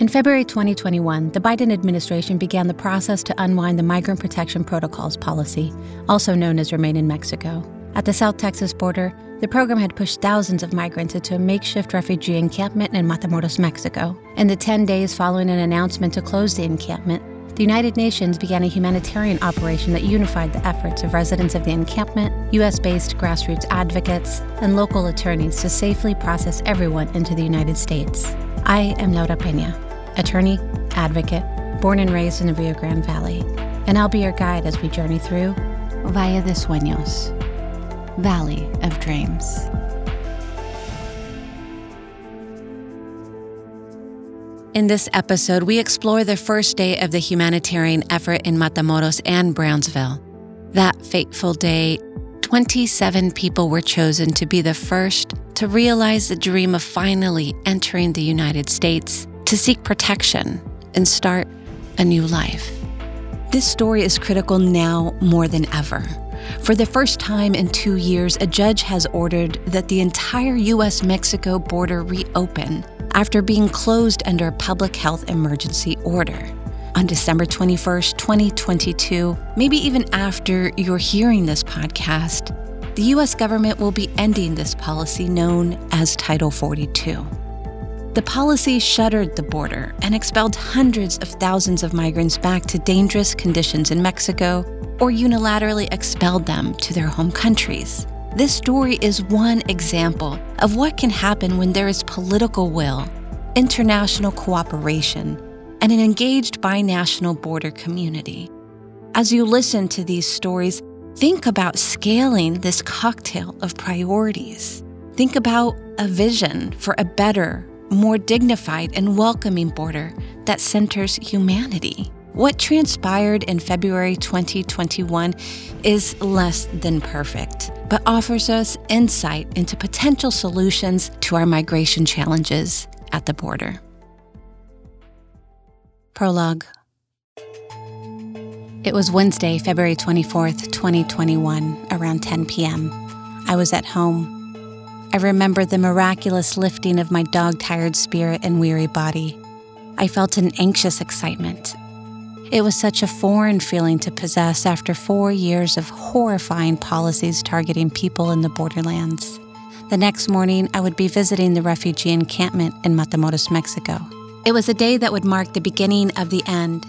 In February 2021, the Biden administration began the process to unwind the Migrant Protection Protocols policy, also known as Remain in Mexico. At the South Texas border, the program had pushed thousands of migrants into a makeshift refugee encampment in Matamoros, Mexico. In the 10 days following an announcement to close the encampment, the United Nations began a humanitarian operation that unified the efforts of residents of the encampment, U.S. based grassroots advocates, and local attorneys to safely process everyone into the United States. I am Laura Peña attorney, advocate, born and raised in the Rio Grande Valley, and I'll be your guide as we journey through Valle de Sueños, Valley of Dreams. In this episode, we explore the first day of the humanitarian effort in Matamoros and Brownsville. That fateful day, 27 people were chosen to be the first to realize the dream of finally entering the United States to seek protection and start a new life. This story is critical now more than ever. For the first time in two years, a judge has ordered that the entire U.S. Mexico border reopen after being closed under a public health emergency order. On December 21st, 2022, maybe even after you're hearing this podcast, the U.S. government will be ending this policy known as Title 42. The policy shuttered the border and expelled hundreds of thousands of migrants back to dangerous conditions in Mexico or unilaterally expelled them to their home countries. This story is one example of what can happen when there is political will, international cooperation, and an engaged binational border community. As you listen to these stories, think about scaling this cocktail of priorities. Think about a vision for a better, more dignified and welcoming border that centers humanity. What transpired in February 2021 is less than perfect, but offers us insight into potential solutions to our migration challenges at the border. Prologue It was Wednesday, February 24th, 2021, around 10 p.m. I was at home I remember the miraculous lifting of my dog tired spirit and weary body. I felt an anxious excitement. It was such a foreign feeling to possess after four years of horrifying policies targeting people in the borderlands. The next morning, I would be visiting the refugee encampment in Matamoros, Mexico. It was a day that would mark the beginning of the end.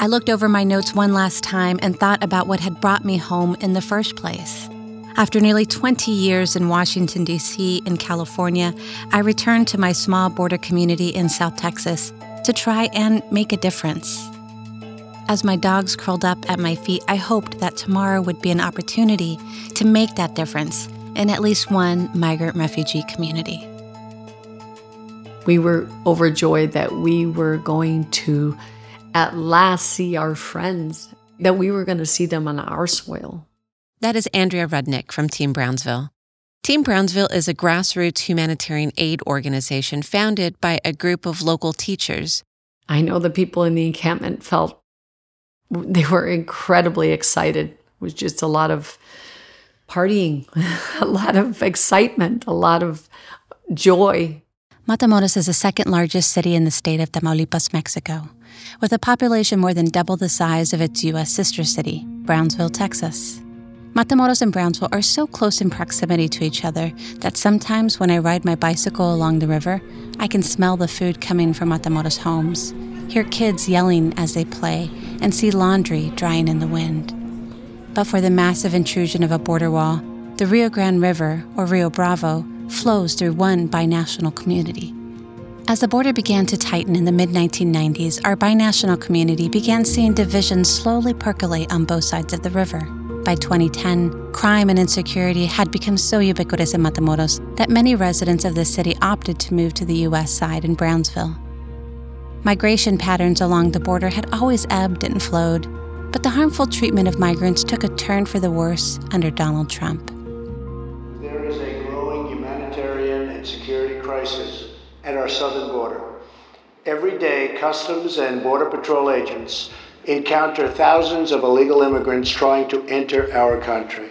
I looked over my notes one last time and thought about what had brought me home in the first place. After nearly 20 years in Washington, D.C. and California, I returned to my small border community in South Texas to try and make a difference. As my dogs curled up at my feet, I hoped that tomorrow would be an opportunity to make that difference in at least one migrant refugee community. We were overjoyed that we were going to at last see our friends, that we were going to see them on our soil. That is Andrea Rudnik from Team Brownsville. Team Brownsville is a grassroots humanitarian aid organization founded by a group of local teachers. I know the people in the encampment felt they were incredibly excited. It was just a lot of partying, a lot of excitement, a lot of joy. Matamoros is the second largest city in the state of Tamaulipas, Mexico, with a population more than double the size of its U.S. sister city, Brownsville, Texas. Matamoros and Brownsville are so close in proximity to each other that sometimes when I ride my bicycle along the river, I can smell the food coming from Matamoros homes, hear kids yelling as they play, and see laundry drying in the wind. But for the massive intrusion of a border wall, the Rio Grande River, or Rio Bravo, flows through one binational community. As the border began to tighten in the mid 1990s, our binational community began seeing divisions slowly percolate on both sides of the river. By 2010, crime and insecurity had become so ubiquitous in Matamoros that many residents of the city opted to move to the U.S. side in Brownsville. Migration patterns along the border had always ebbed and flowed, but the harmful treatment of migrants took a turn for the worse under Donald Trump. There is a growing humanitarian and security crisis at our southern border. Every day, Customs and Border Patrol agents encounter thousands of illegal immigrants trying to enter our country.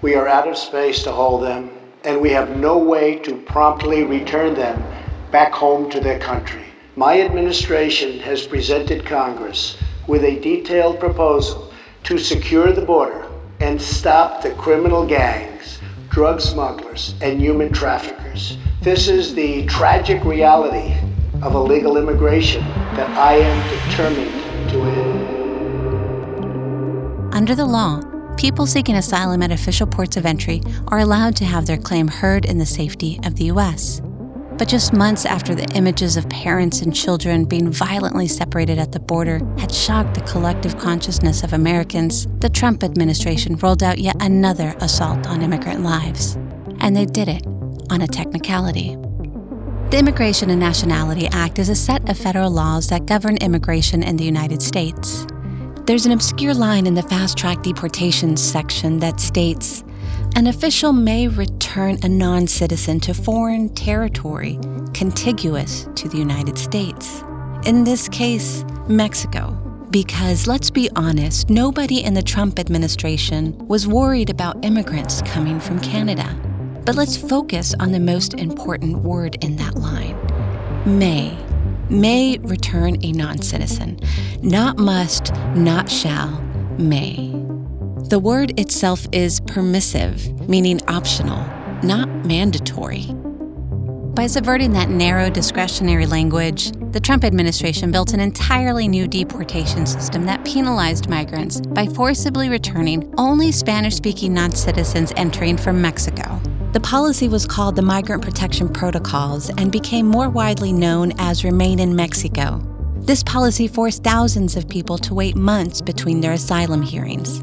We are out of space to hold them, and we have no way to promptly return them back home to their country. my administration has presented Congress with a detailed proposal to secure the border and stop the criminal gangs, drug smugglers, and human traffickers. This is the tragic reality of illegal immigration that I am determined. Under the law, people seeking asylum at official ports of entry are allowed to have their claim heard in the safety of the U.S. But just months after the images of parents and children being violently separated at the border had shocked the collective consciousness of Americans, the Trump administration rolled out yet another assault on immigrant lives. And they did it on a technicality. The Immigration and Nationality Act is a set of federal laws that govern immigration in the United States. There's an obscure line in the fast track deportations section that states an official may return a non citizen to foreign territory contiguous to the United States. In this case, Mexico. Because let's be honest, nobody in the Trump administration was worried about immigrants coming from Canada. But let's focus on the most important word in that line may. May return a non citizen. Not must, not shall, may. The word itself is permissive, meaning optional, not mandatory. By subverting that narrow discretionary language, the Trump administration built an entirely new deportation system that penalized migrants by forcibly returning only Spanish speaking non citizens entering from Mexico. The policy was called the Migrant Protection Protocols and became more widely known as Remain in Mexico. This policy forced thousands of people to wait months between their asylum hearings.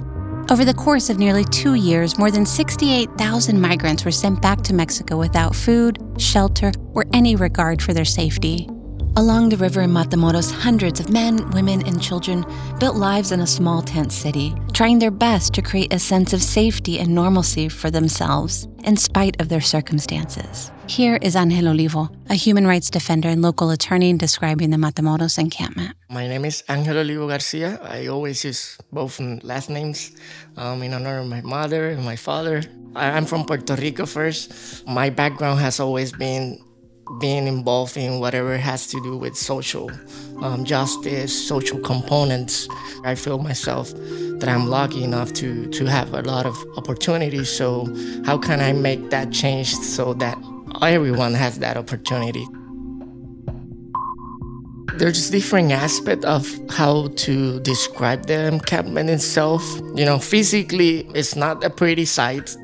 Over the course of nearly two years, more than 68,000 migrants were sent back to Mexico without food, shelter, or any regard for their safety. Along the river in Matamoros, hundreds of men, women, and children built lives in a small tent city, trying their best to create a sense of safety and normalcy for themselves, in spite of their circumstances. Here is Angel Olivo, a human rights defender and local attorney, describing the Matamoros encampment. My name is Angel Olivo Garcia. I always use both last names um, in honor of my mother and my father. I'm from Puerto Rico first. My background has always been being involved in whatever has to do with social um, justice, social components. I feel myself that I'm lucky enough to to have a lot of opportunities. So how can I make that change so that everyone has that opportunity? There's different aspect of how to describe the encampment itself. You know, physically, it's not a pretty sight.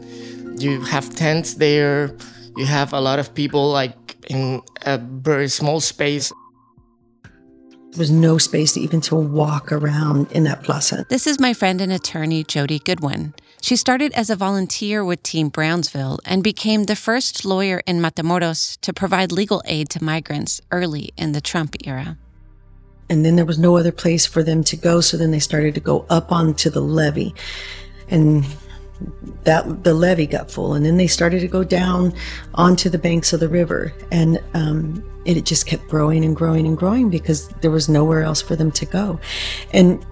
You have tents there. You have a lot of people like in a very small space. There was no space even to walk around in that plaza. This is my friend and attorney, Jodi Goodwin. She started as a volunteer with Team Brownsville and became the first lawyer in Matamoros to provide legal aid to migrants early in the Trump era. And then there was no other place for them to go, so then they started to go up onto the levee. And that the levee got full and then they started to go down onto the banks of the river. And um, it just kept growing and growing and growing because there was nowhere else for them to go. And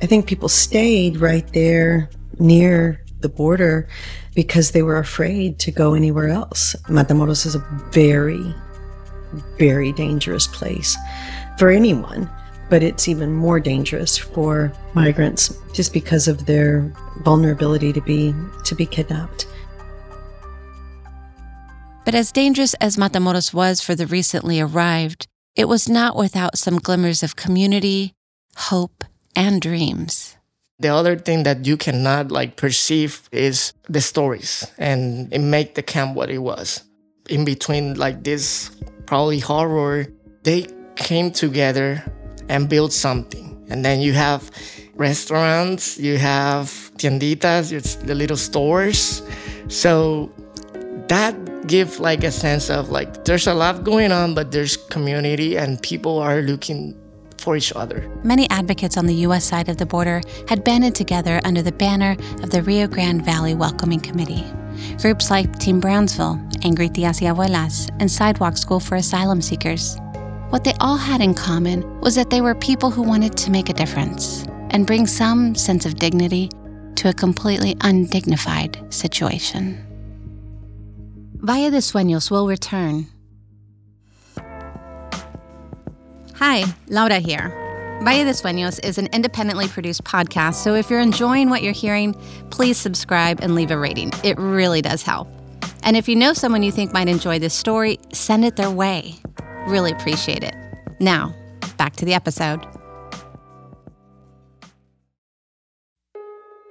i think people stayed right there near the border because they were afraid to go anywhere else. Matamoros is a very very dangerous place for anyone but it's even more dangerous for migrants just because of their vulnerability to be to be kidnapped. But as dangerous as Matamoros was for the recently arrived, it was not without some glimmers of community, hope, and dreams. The other thing that you cannot like perceive is the stories and it make the camp what it was. In between like this probably horror, they came together and build something. And then you have restaurants, you have tienditas, it's the little stores. So that give like a sense of like there's a lot going on, but there's community and people are looking for each other. Many advocates on the U.S. side of the border had banded together under the banner of the Rio Grande Valley Welcoming Committee. Groups like Team Brownsville, Angry Tias y Abuelas, and Sidewalk School for Asylum Seekers what they all had in common was that they were people who wanted to make a difference and bring some sense of dignity to a completely undignified situation. Valle de Sueños will return. Hi, Laura here. Valle de Sueños is an independently produced podcast, so if you're enjoying what you're hearing, please subscribe and leave a rating. It really does help. And if you know someone you think might enjoy this story, send it their way. Really appreciate it. Now, back to the episode.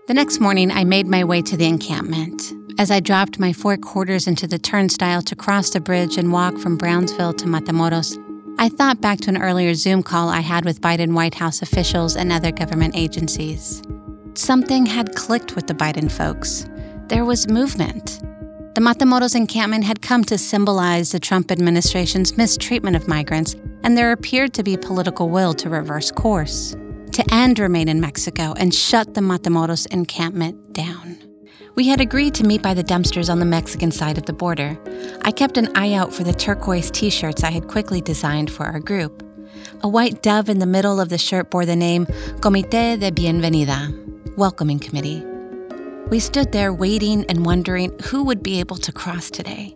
The next morning, I made my way to the encampment. As I dropped my four quarters into the turnstile to cross the bridge and walk from Brownsville to Matamoros, I thought back to an earlier Zoom call I had with Biden White House officials and other government agencies. Something had clicked with the Biden folks. There was movement. The Matamoros encampment had come to symbolize the Trump administration's mistreatment of migrants, and there appeared to be political will to reverse course, to end remain in Mexico and shut the Matamoros encampment down. We had agreed to meet by the dumpsters on the Mexican side of the border. I kept an eye out for the turquoise t shirts I had quickly designed for our group. A white dove in the middle of the shirt bore the name Comité de Bienvenida, Welcoming Committee. We stood there waiting and wondering who would be able to cross today.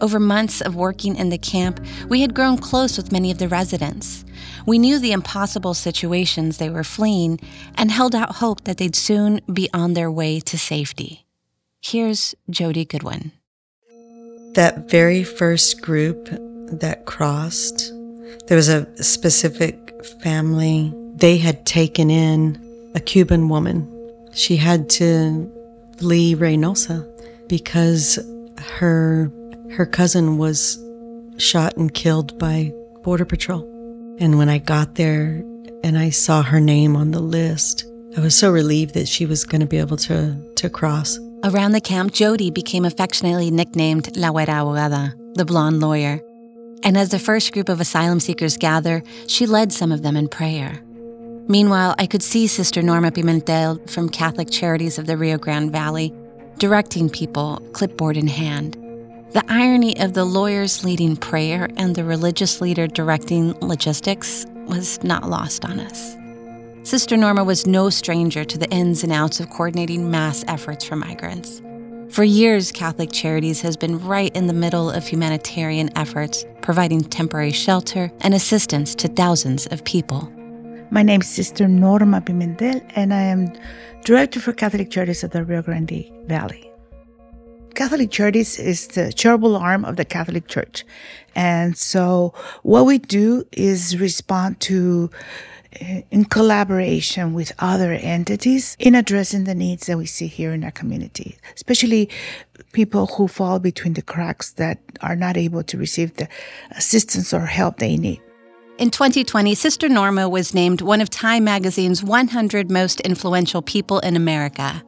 Over months of working in the camp, we had grown close with many of the residents. We knew the impossible situations they were fleeing and held out hope that they'd soon be on their way to safety. Here's Jodi Goodwin. That very first group that crossed, there was a specific family. They had taken in a Cuban woman. She had to flee Reynosa because her her cousin was shot and killed by Border Patrol. And when I got there and I saw her name on the list, I was so relieved that she was going to be able to, to cross. Around the camp, Jodi became affectionately nicknamed La Güera Abogada, the blonde lawyer. And as the first group of asylum seekers gather, she led some of them in prayer. Meanwhile, I could see Sister Norma Pimentel from Catholic Charities of the Rio Grande Valley directing people, clipboard in hand. The irony of the lawyers leading prayer and the religious leader directing logistics was not lost on us. Sister Norma was no stranger to the ins and outs of coordinating mass efforts for migrants. For years, Catholic Charities has been right in the middle of humanitarian efforts, providing temporary shelter and assistance to thousands of people. My name is Sister Norma Pimentel, and I am Director for Catholic Charities of the Rio Grande Valley. Catholic Charities is the charitable arm of the Catholic Church. And so what we do is respond to uh, in collaboration with other entities in addressing the needs that we see here in our community, especially people who fall between the cracks that are not able to receive the assistance or help they need. In 2020, Sister Norma was named one of Time magazine's 100 most influential people in America.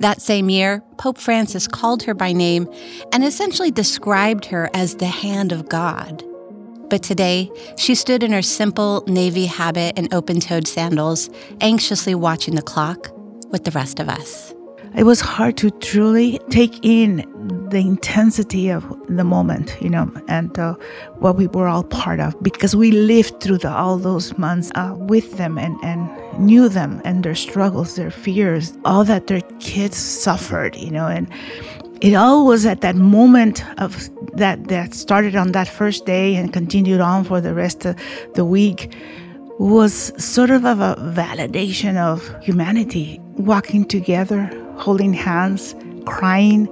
That same year, Pope Francis called her by name and essentially described her as the hand of God. But today, she stood in her simple navy habit and open toed sandals, anxiously watching the clock with the rest of us. It was hard to truly take in the intensity of the moment, you know, and uh, what we were all part of because we lived through the, all those months uh, with them and, and knew them and their struggles, their fears, all that their kids suffered, you know, and it all was at that moment of that that started on that first day and continued on for the rest of the week was sort of, of a validation of humanity walking together holding hands, crying.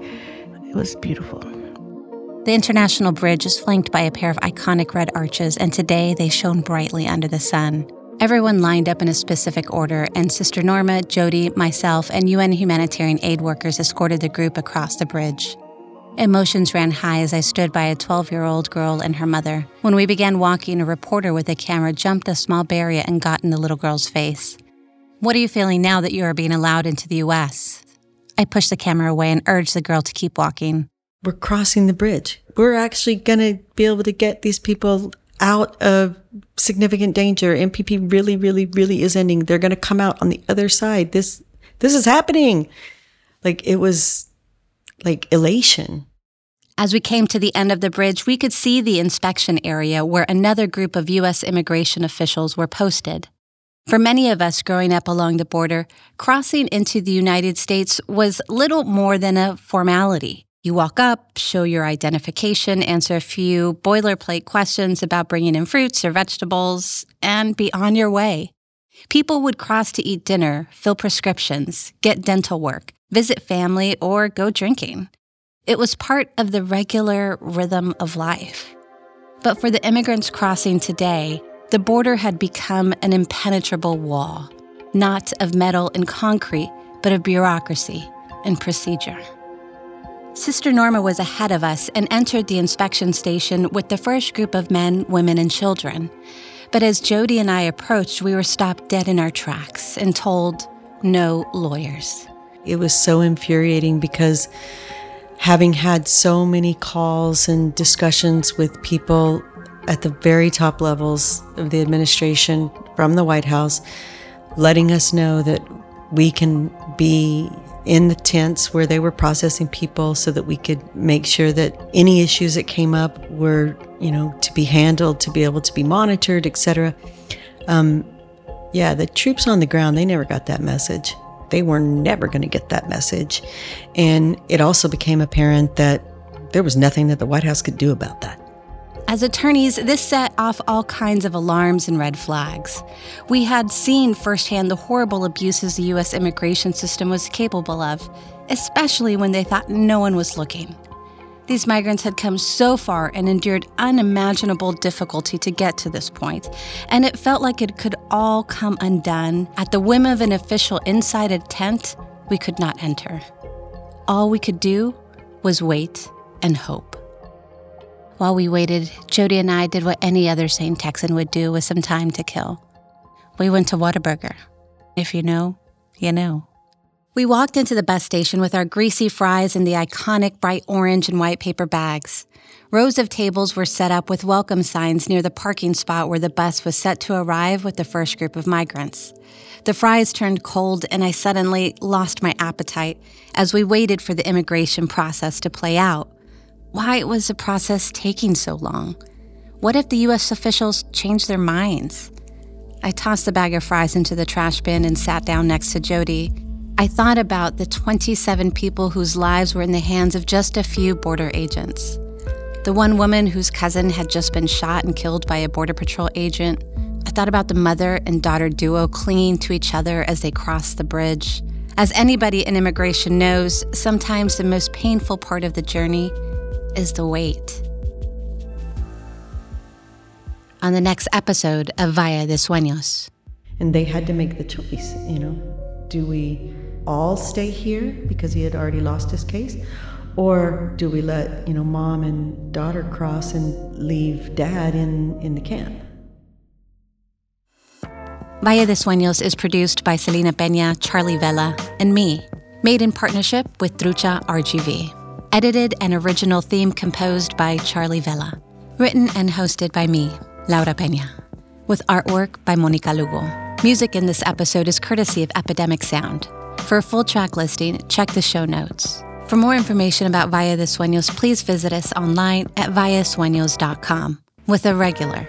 It was beautiful. The International Bridge is flanked by a pair of iconic red arches, and today they shone brightly under the sun. Everyone lined up in a specific order, and Sister Norma, Jodi, myself, and UN humanitarian aid workers escorted the group across the bridge. Emotions ran high as I stood by a 12 year old girl and her mother. When we began walking, a reporter with a camera jumped a small barrier and got in the little girl's face. What are you feeling now that you are being allowed into the U.S.? I pushed the camera away and urged the girl to keep walking. We're crossing the bridge. We're actually going to be able to get these people out of significant danger. MPP really, really, really is ending. They're going to come out on the other side. This, this is happening. Like it was like elation. As we came to the end of the bridge, we could see the inspection area where another group of U.S. immigration officials were posted. For many of us growing up along the border, crossing into the United States was little more than a formality. You walk up, show your identification, answer a few boilerplate questions about bringing in fruits or vegetables, and be on your way. People would cross to eat dinner, fill prescriptions, get dental work, visit family, or go drinking. It was part of the regular rhythm of life. But for the immigrants crossing today, the border had become an impenetrable wall, not of metal and concrete, but of bureaucracy and procedure. Sister Norma was ahead of us and entered the inspection station with the first group of men, women, and children. But as Jodi and I approached, we were stopped dead in our tracks and told no lawyers. It was so infuriating because having had so many calls and discussions with people at the very top levels of the administration from the White House, letting us know that we can be in the tents where they were processing people so that we could make sure that any issues that came up were, you know, to be handled, to be able to be monitored, etc. Um, yeah, the troops on the ground, they never got that message. They were never going to get that message. And it also became apparent that there was nothing that the White House could do about that. As attorneys, this set off all kinds of alarms and red flags. We had seen firsthand the horrible abuses the U.S. immigration system was capable of, especially when they thought no one was looking. These migrants had come so far and endured unimaginable difficulty to get to this point, and it felt like it could all come undone at the whim of an official inside a tent we could not enter. All we could do was wait and hope. While we waited, Jodi and I did what any other sane Texan would do with some time to kill. We went to Whataburger. If you know, you know. We walked into the bus station with our greasy fries and the iconic bright orange and white paper bags. Rows of tables were set up with welcome signs near the parking spot where the bus was set to arrive with the first group of migrants. The fries turned cold, and I suddenly lost my appetite as we waited for the immigration process to play out. Why was the process taking so long? What if the US officials changed their minds? I tossed the bag of fries into the trash bin and sat down next to Jodi. I thought about the 27 people whose lives were in the hands of just a few border agents. The one woman whose cousin had just been shot and killed by a Border Patrol agent. I thought about the mother and daughter duo clinging to each other as they crossed the bridge. As anybody in immigration knows, sometimes the most painful part of the journey is the wait. On the next episode of Valle de Sueños. And they had to make the choice, you know. Do we all stay here because he had already lost his case? Or do we let, you know, mom and daughter cross and leave dad in, in the camp? Valle de Sueños is produced by Selena Peña, Charlie Vela, and me, made in partnership with Trucha RGV edited and original theme composed by Charlie Vela. Written and hosted by me, Laura Peña. With artwork by Monica Lugo. Music in this episode is courtesy of Epidemic Sound. For a full track listing, check the show notes. For more information about Valle de Sueños, please visit us online at vallesueños.com with a regular